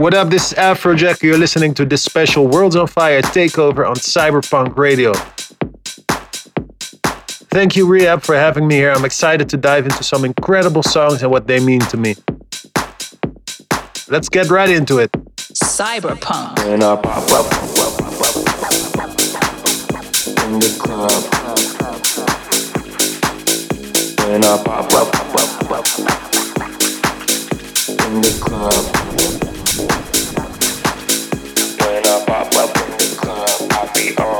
What up, this is Afrojack. You're listening to this special Worlds on Fire takeover on Cyberpunk Radio. Thank you, Rehab, for having me here. I'm excited to dive into some incredible songs and what they mean to me. Let's get right into it. Cyberpunk. When I pop up in the club. When I pop up in the club. Club, uh, I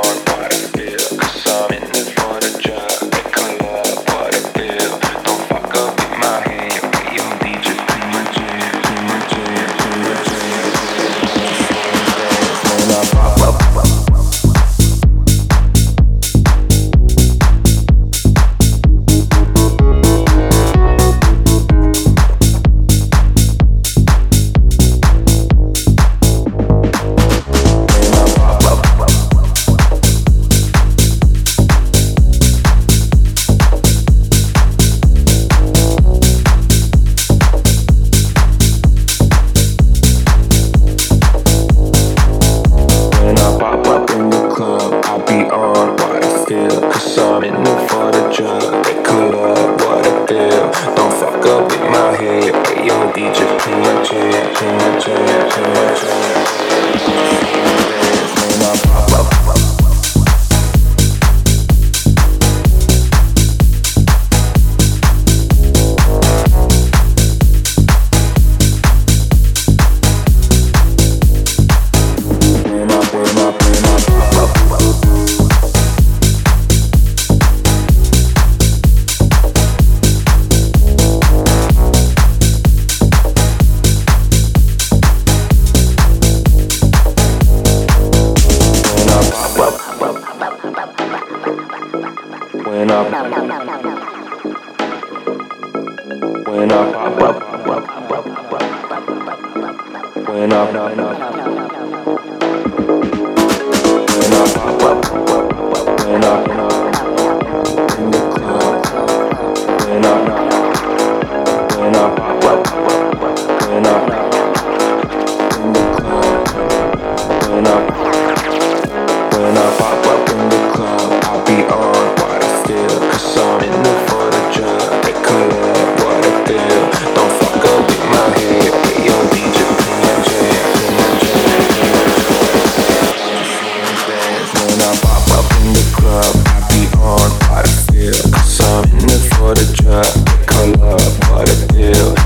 for the drug, the color, for the deal.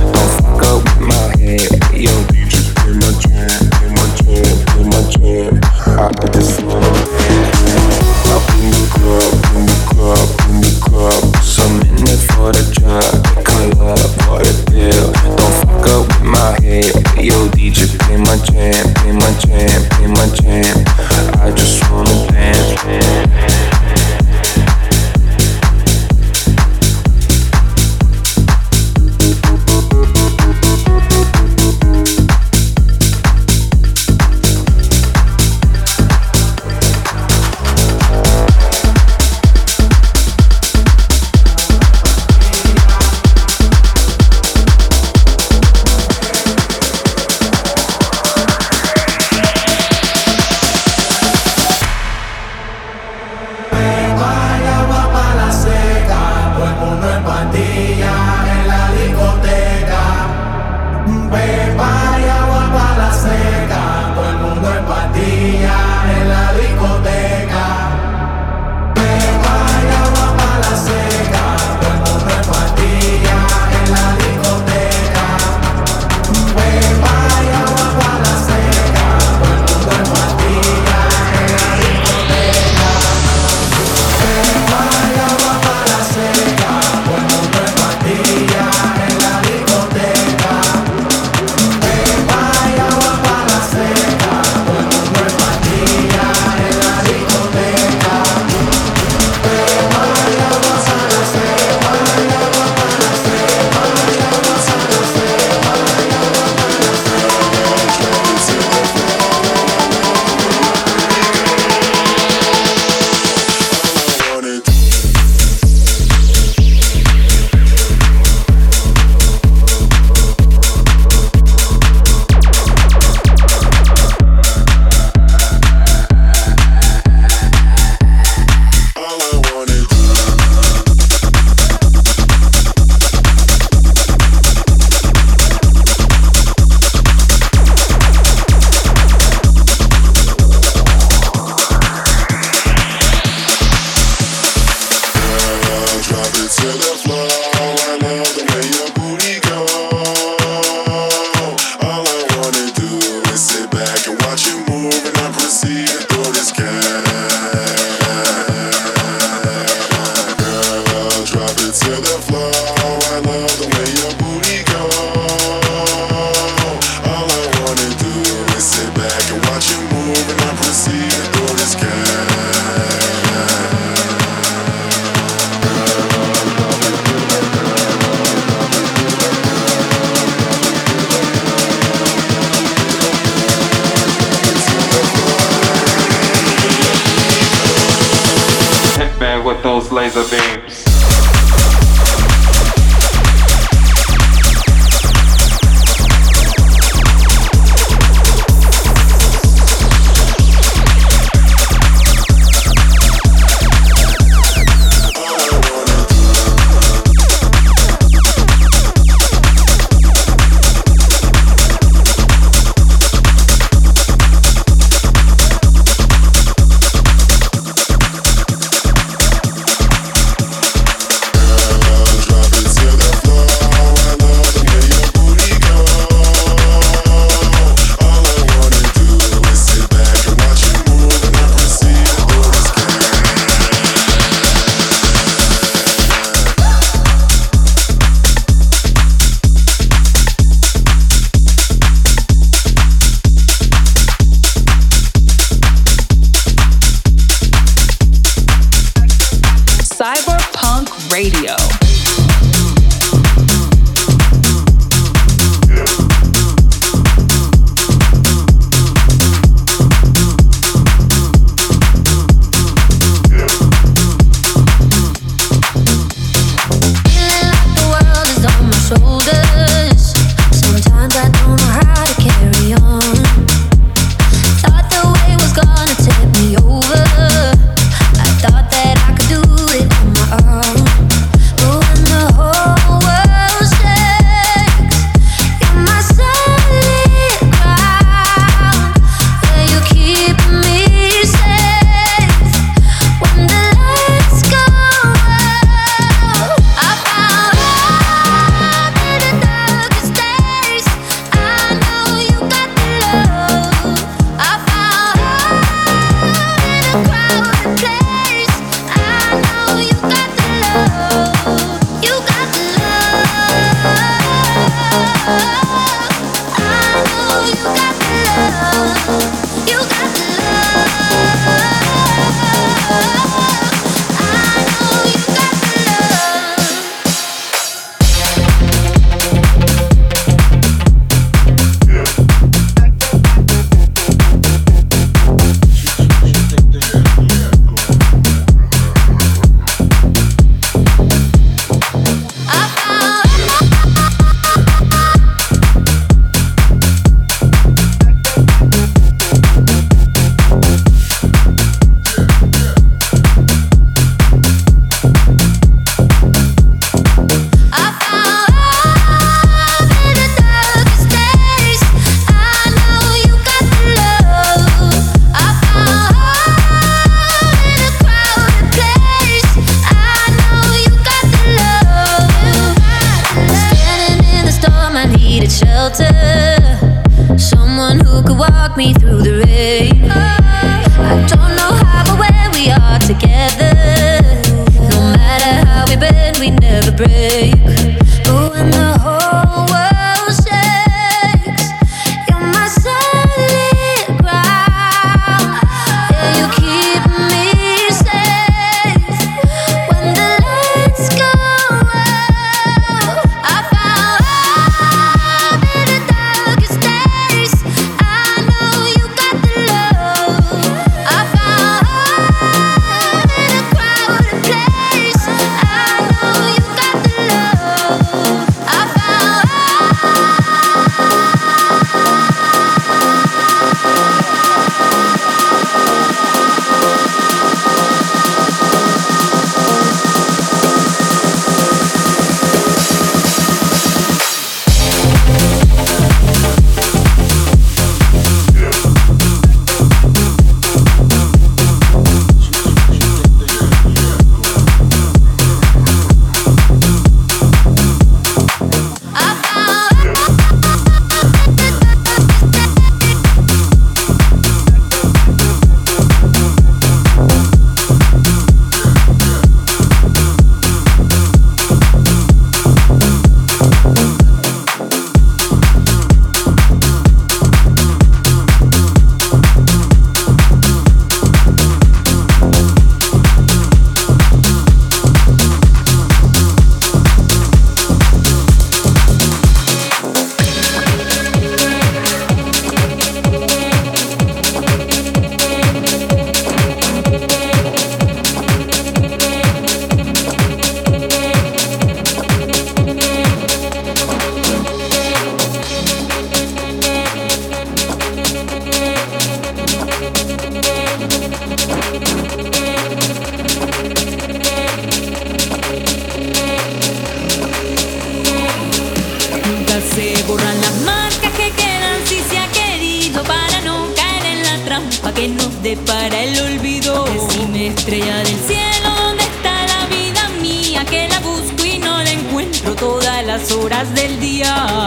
para el olvido. Decime estrella del cielo, ¿dónde está la vida mía? Que la busco y no la encuentro todas las horas del día.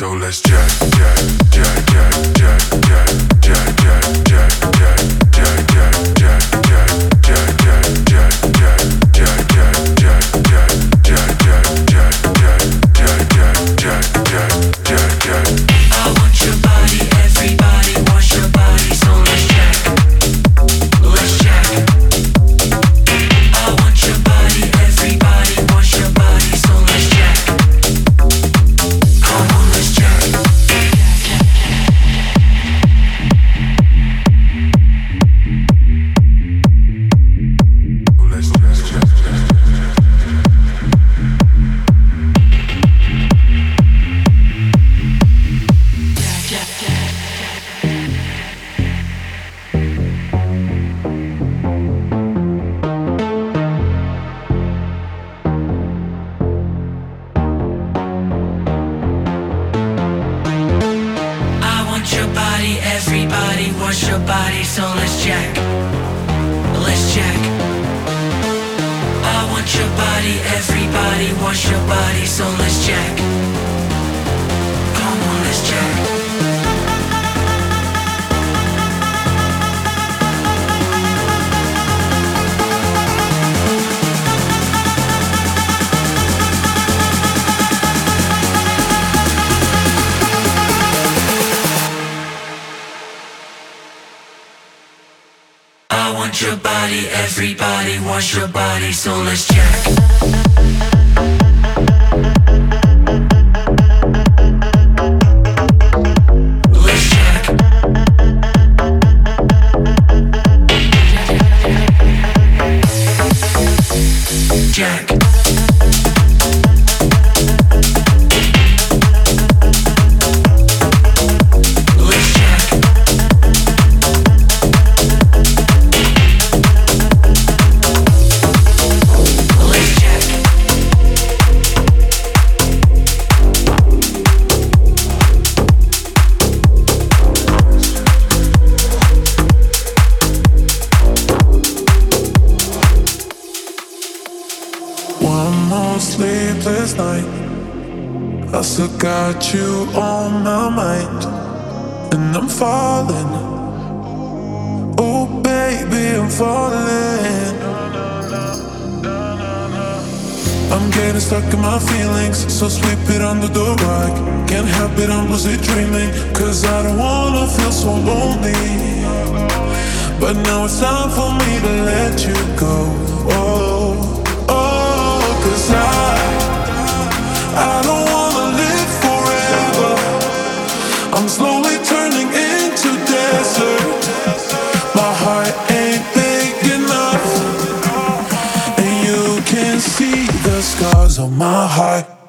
So let's got you on my mind, and I'm falling. Oh, baby, I'm falling. I'm getting stuck in my feelings, so sweep it under the rug. Can't help it, I'm lucid dreaming, cause I don't wanna feel so lonely. But now it's time for me to let you go. Oh, oh, cause I on my heart.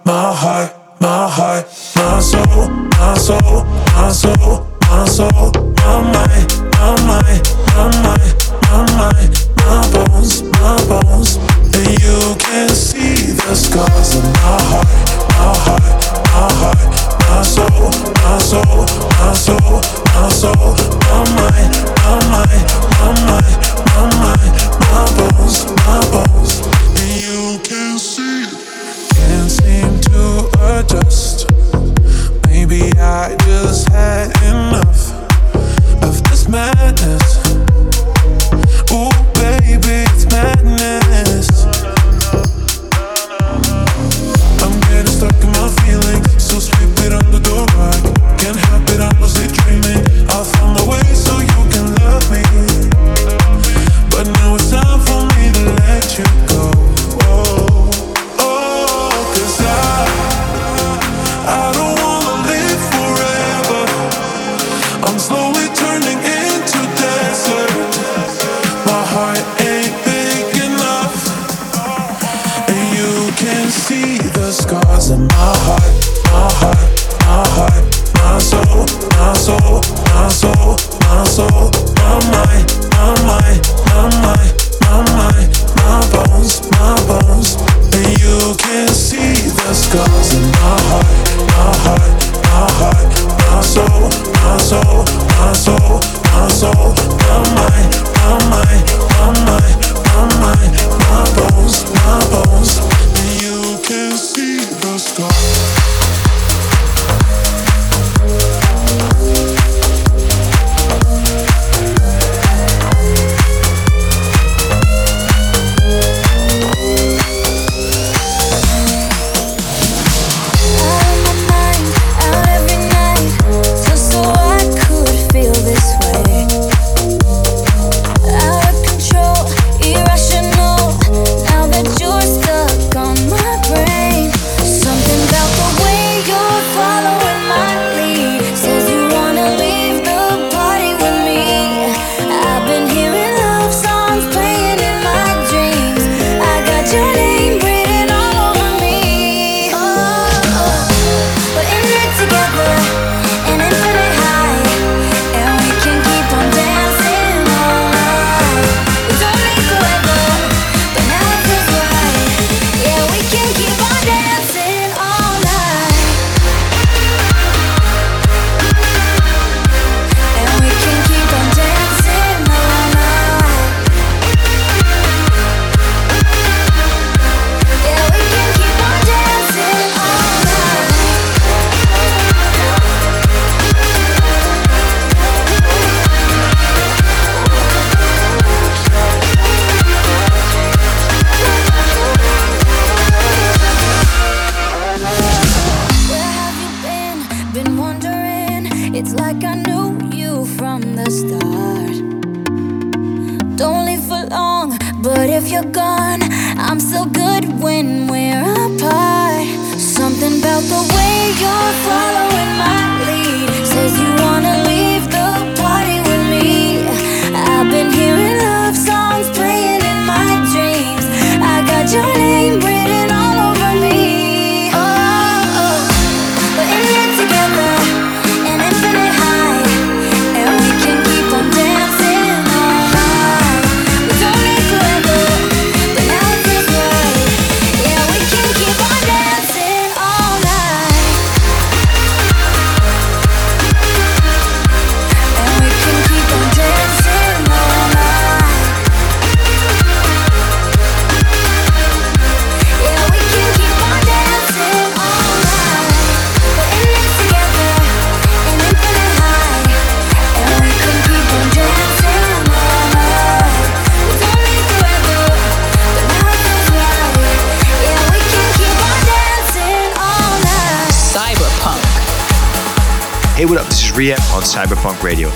Cyberpunk Radio.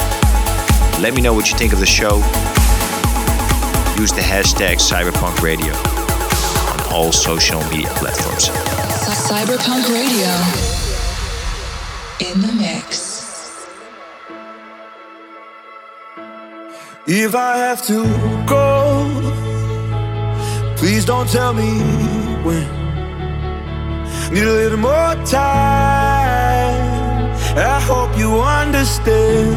Let me know what you think of the show. Use the hashtag Cyberpunk Radio on all social media platforms. Cyberpunk Radio. In the mix. If I have to go, please don't tell me when. Need a little more time. I hope you understand.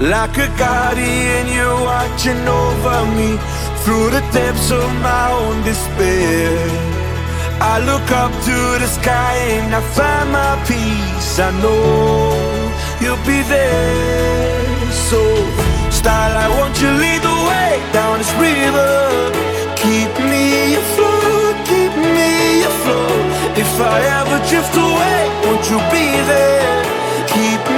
Like a guardian, you're watching over me through the depths of my own despair. I look up to the sky and I find my peace. I know you'll be there. So, style, I want you lead the way down this river. Keep me afloat, keep me afloat. If I ever drift away, won't you be there? Keep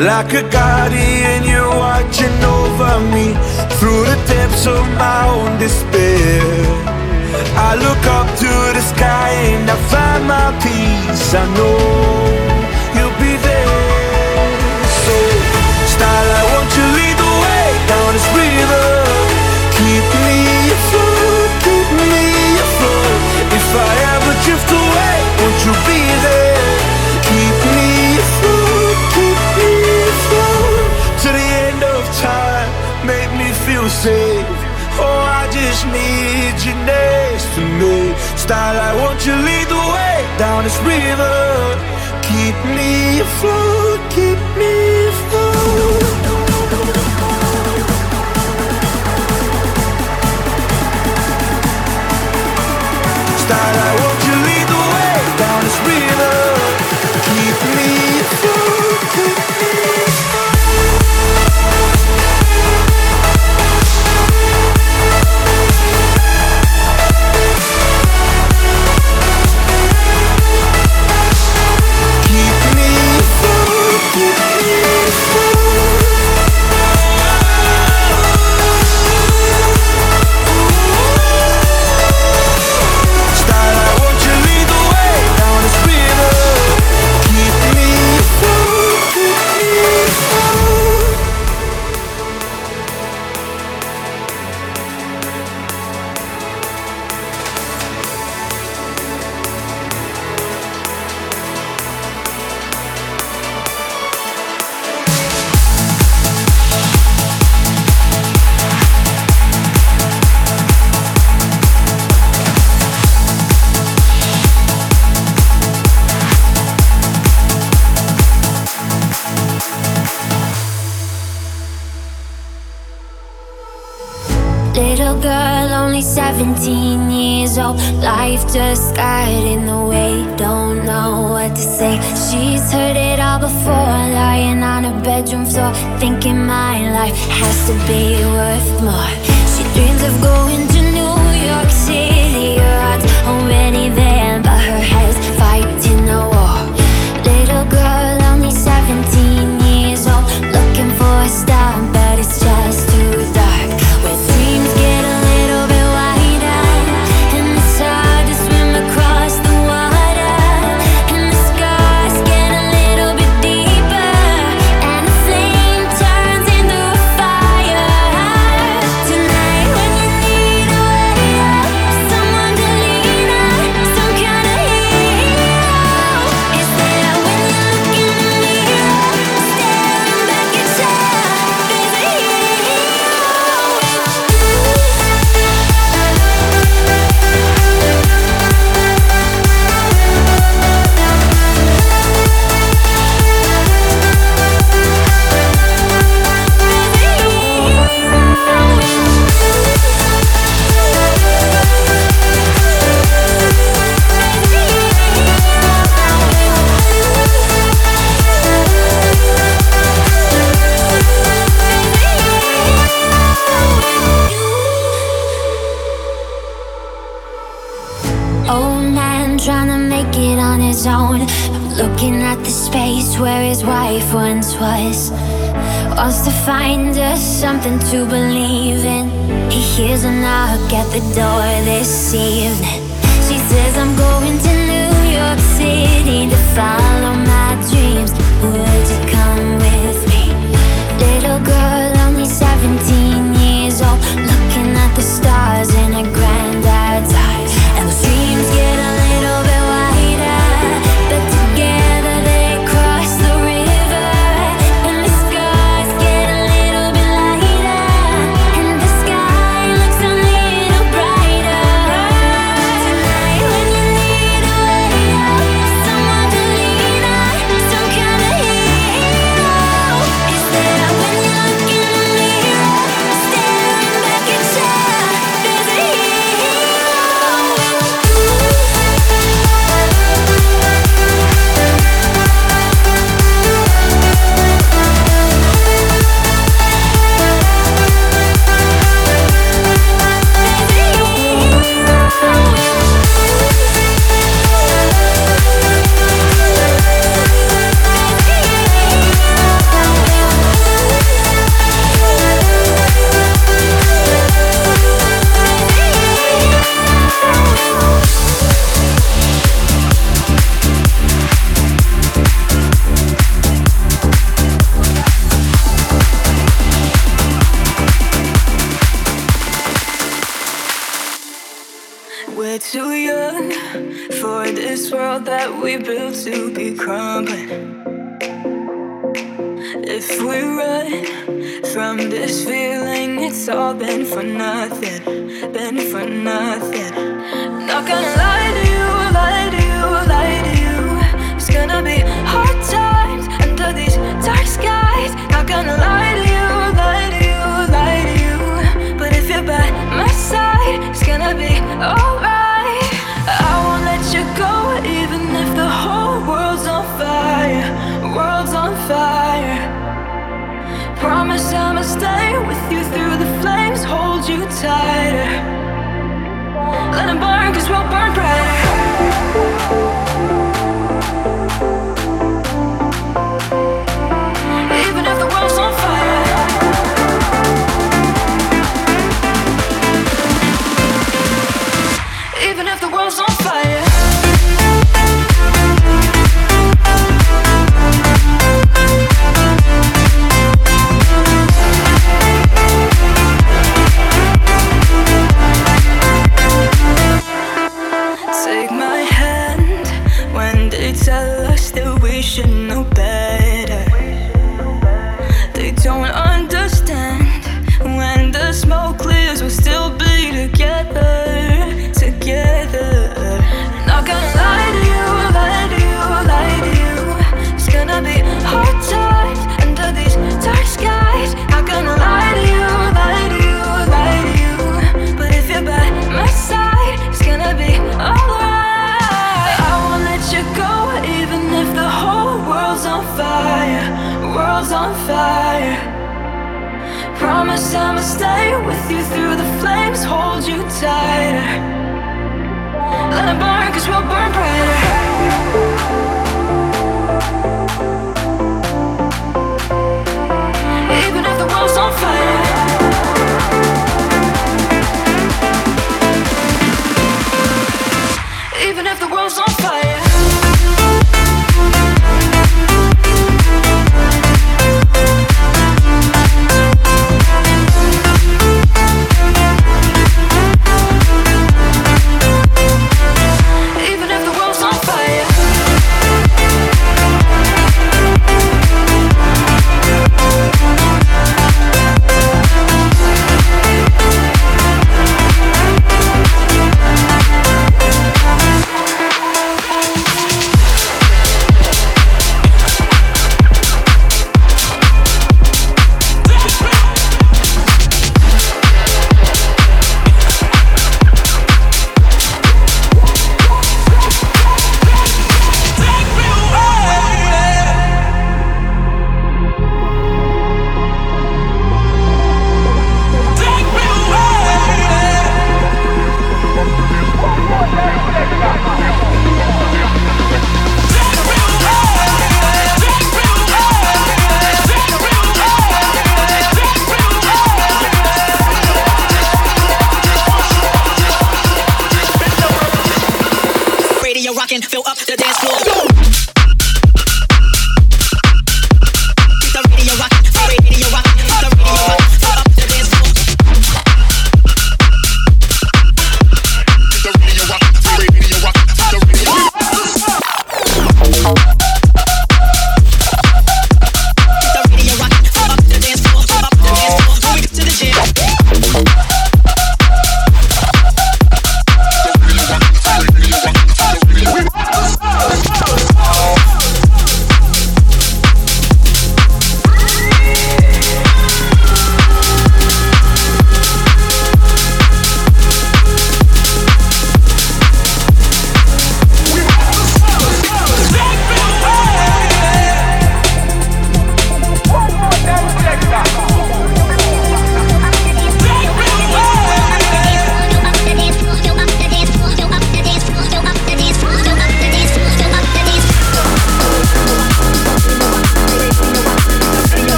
Like a guardian, you're watching over me through the depths of my own despair. I look up to the sky and I find my peace. I know you'll be there. So, style, I want you lead the way down this river. Keep me afloat, keep me afloat. If I ever drift away, need you next to me. I want you lead the way down this river. Keep me afloat, keep me afloat. Style,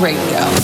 Radio.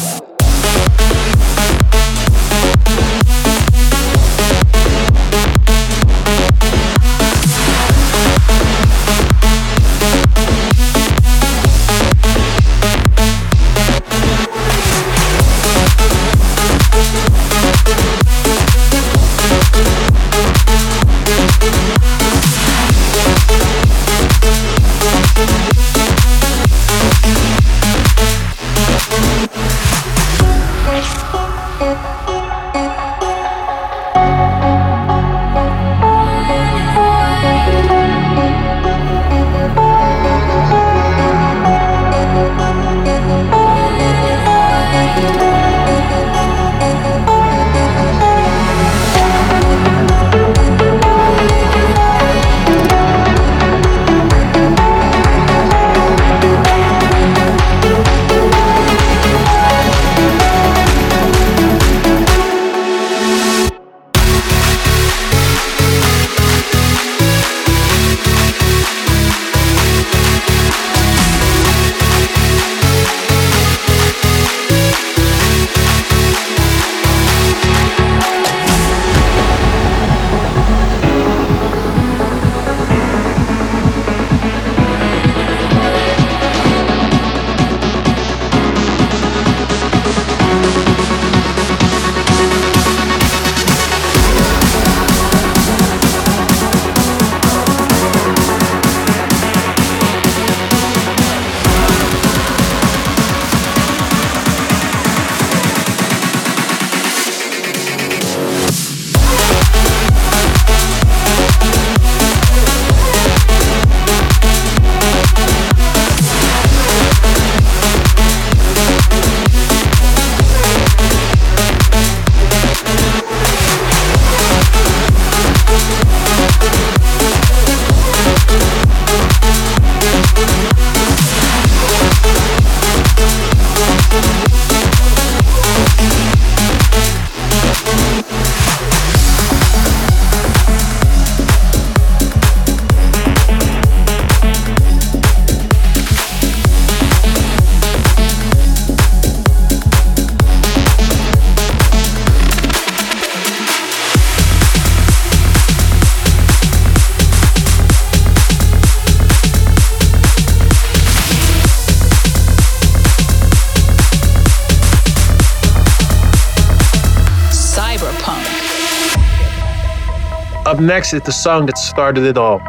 next is the song that started it all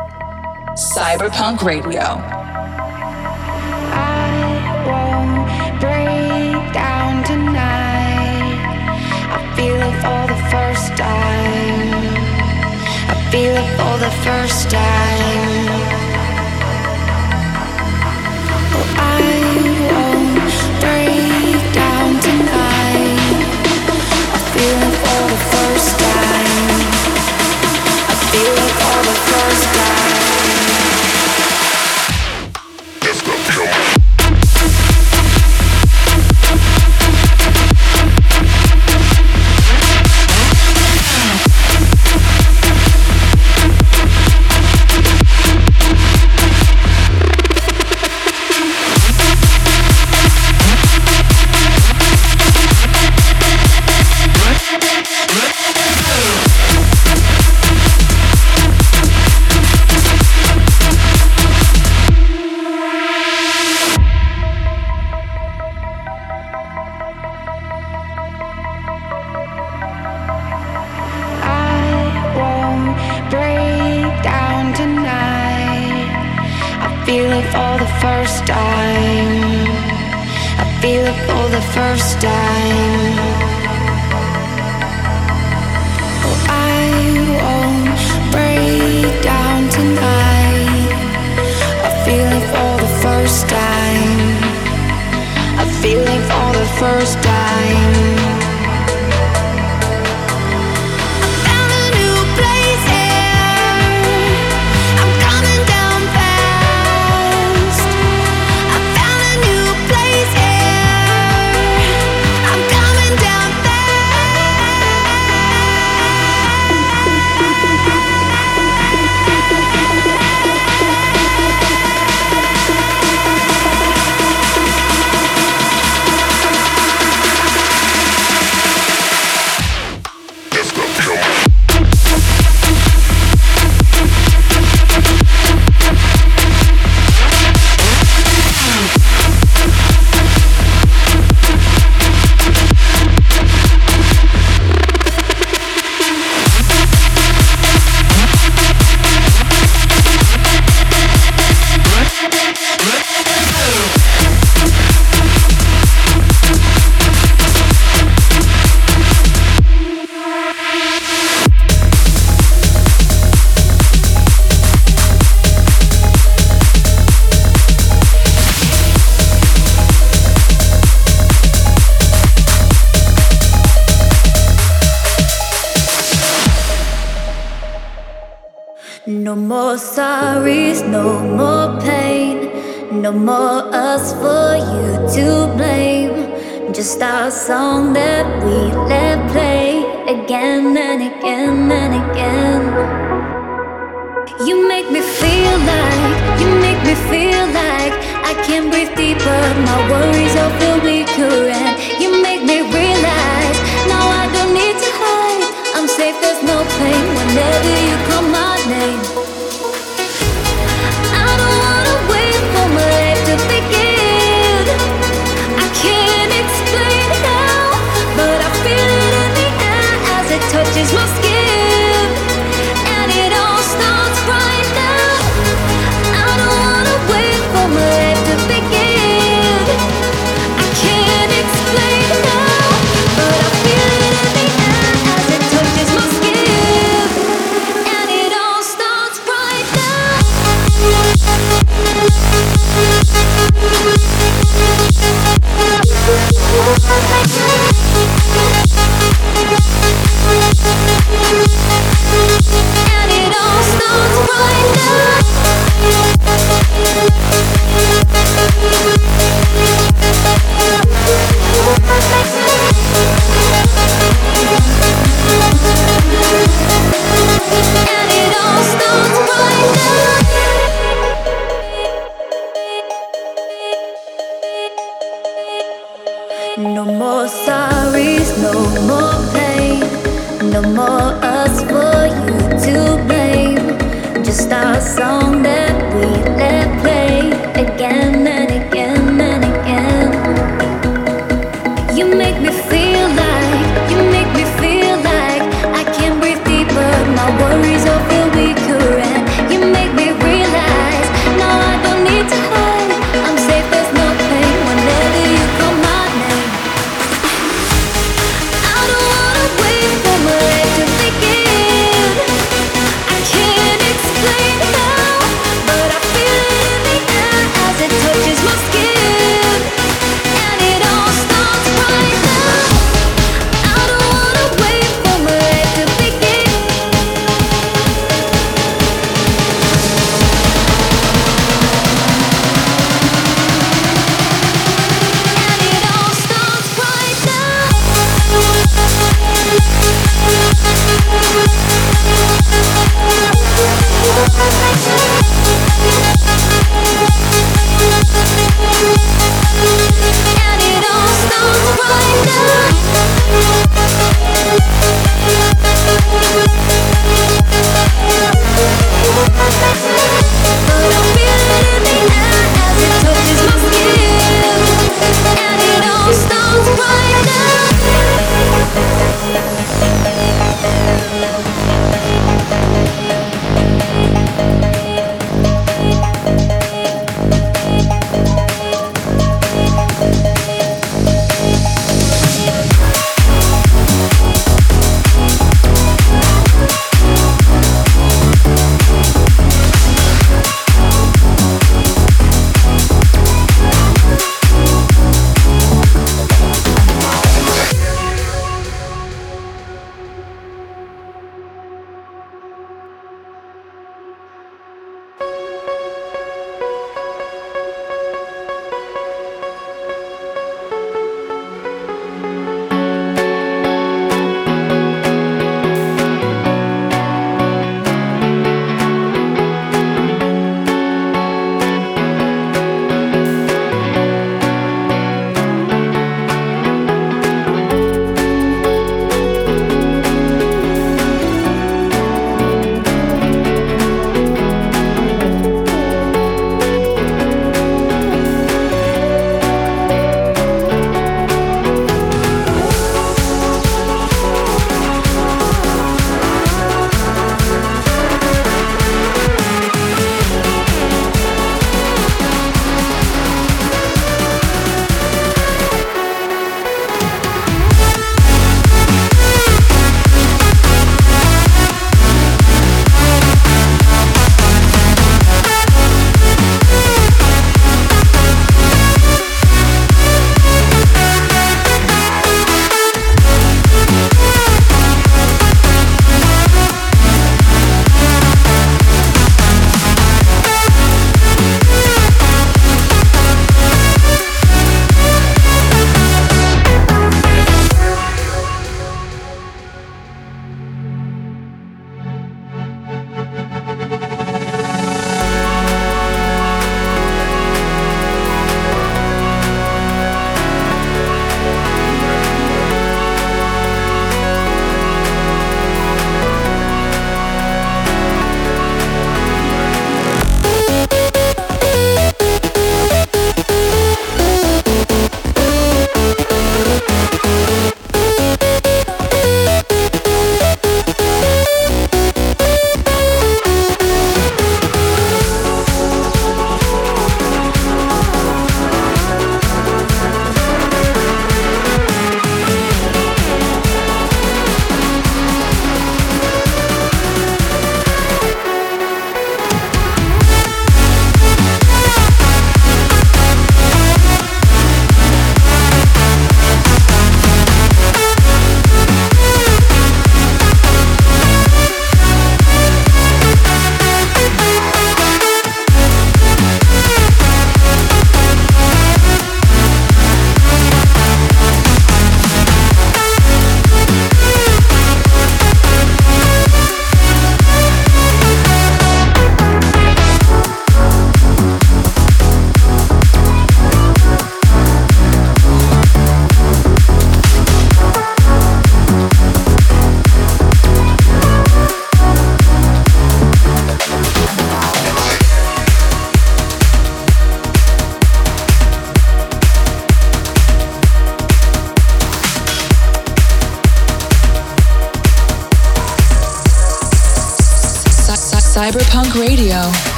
CYB3RPVNK Radio.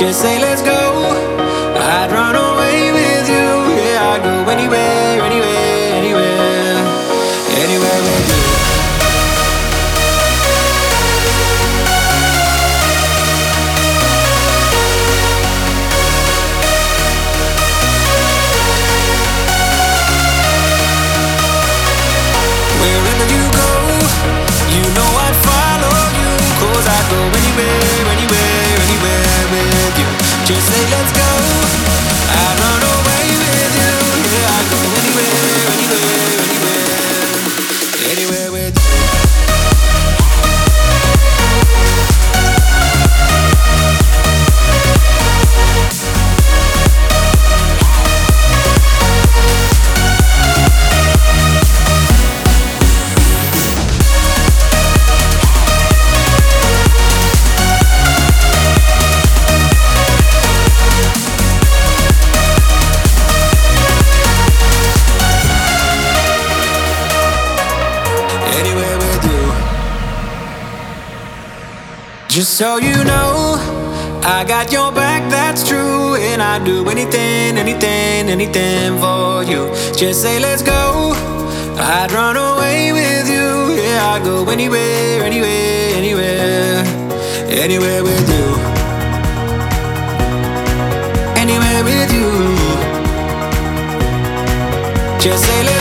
Just say let's go. So you know, I got your back, that's true. And I'd do anything, anything, anything for you. Just say, let's go. I'd run away with you. Yeah, I'd go anywhere, anywhere, anywhere, anywhere with you. Anywhere with you. Just say, let's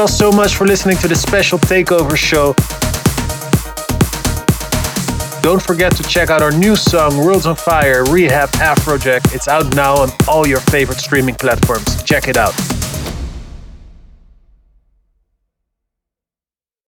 all so much for listening to this special takeover show. Don't forget to check out our new song, Worlds on Fire R3HAB Afrojack. It's out now on all your favorite streaming platforms. Check it out.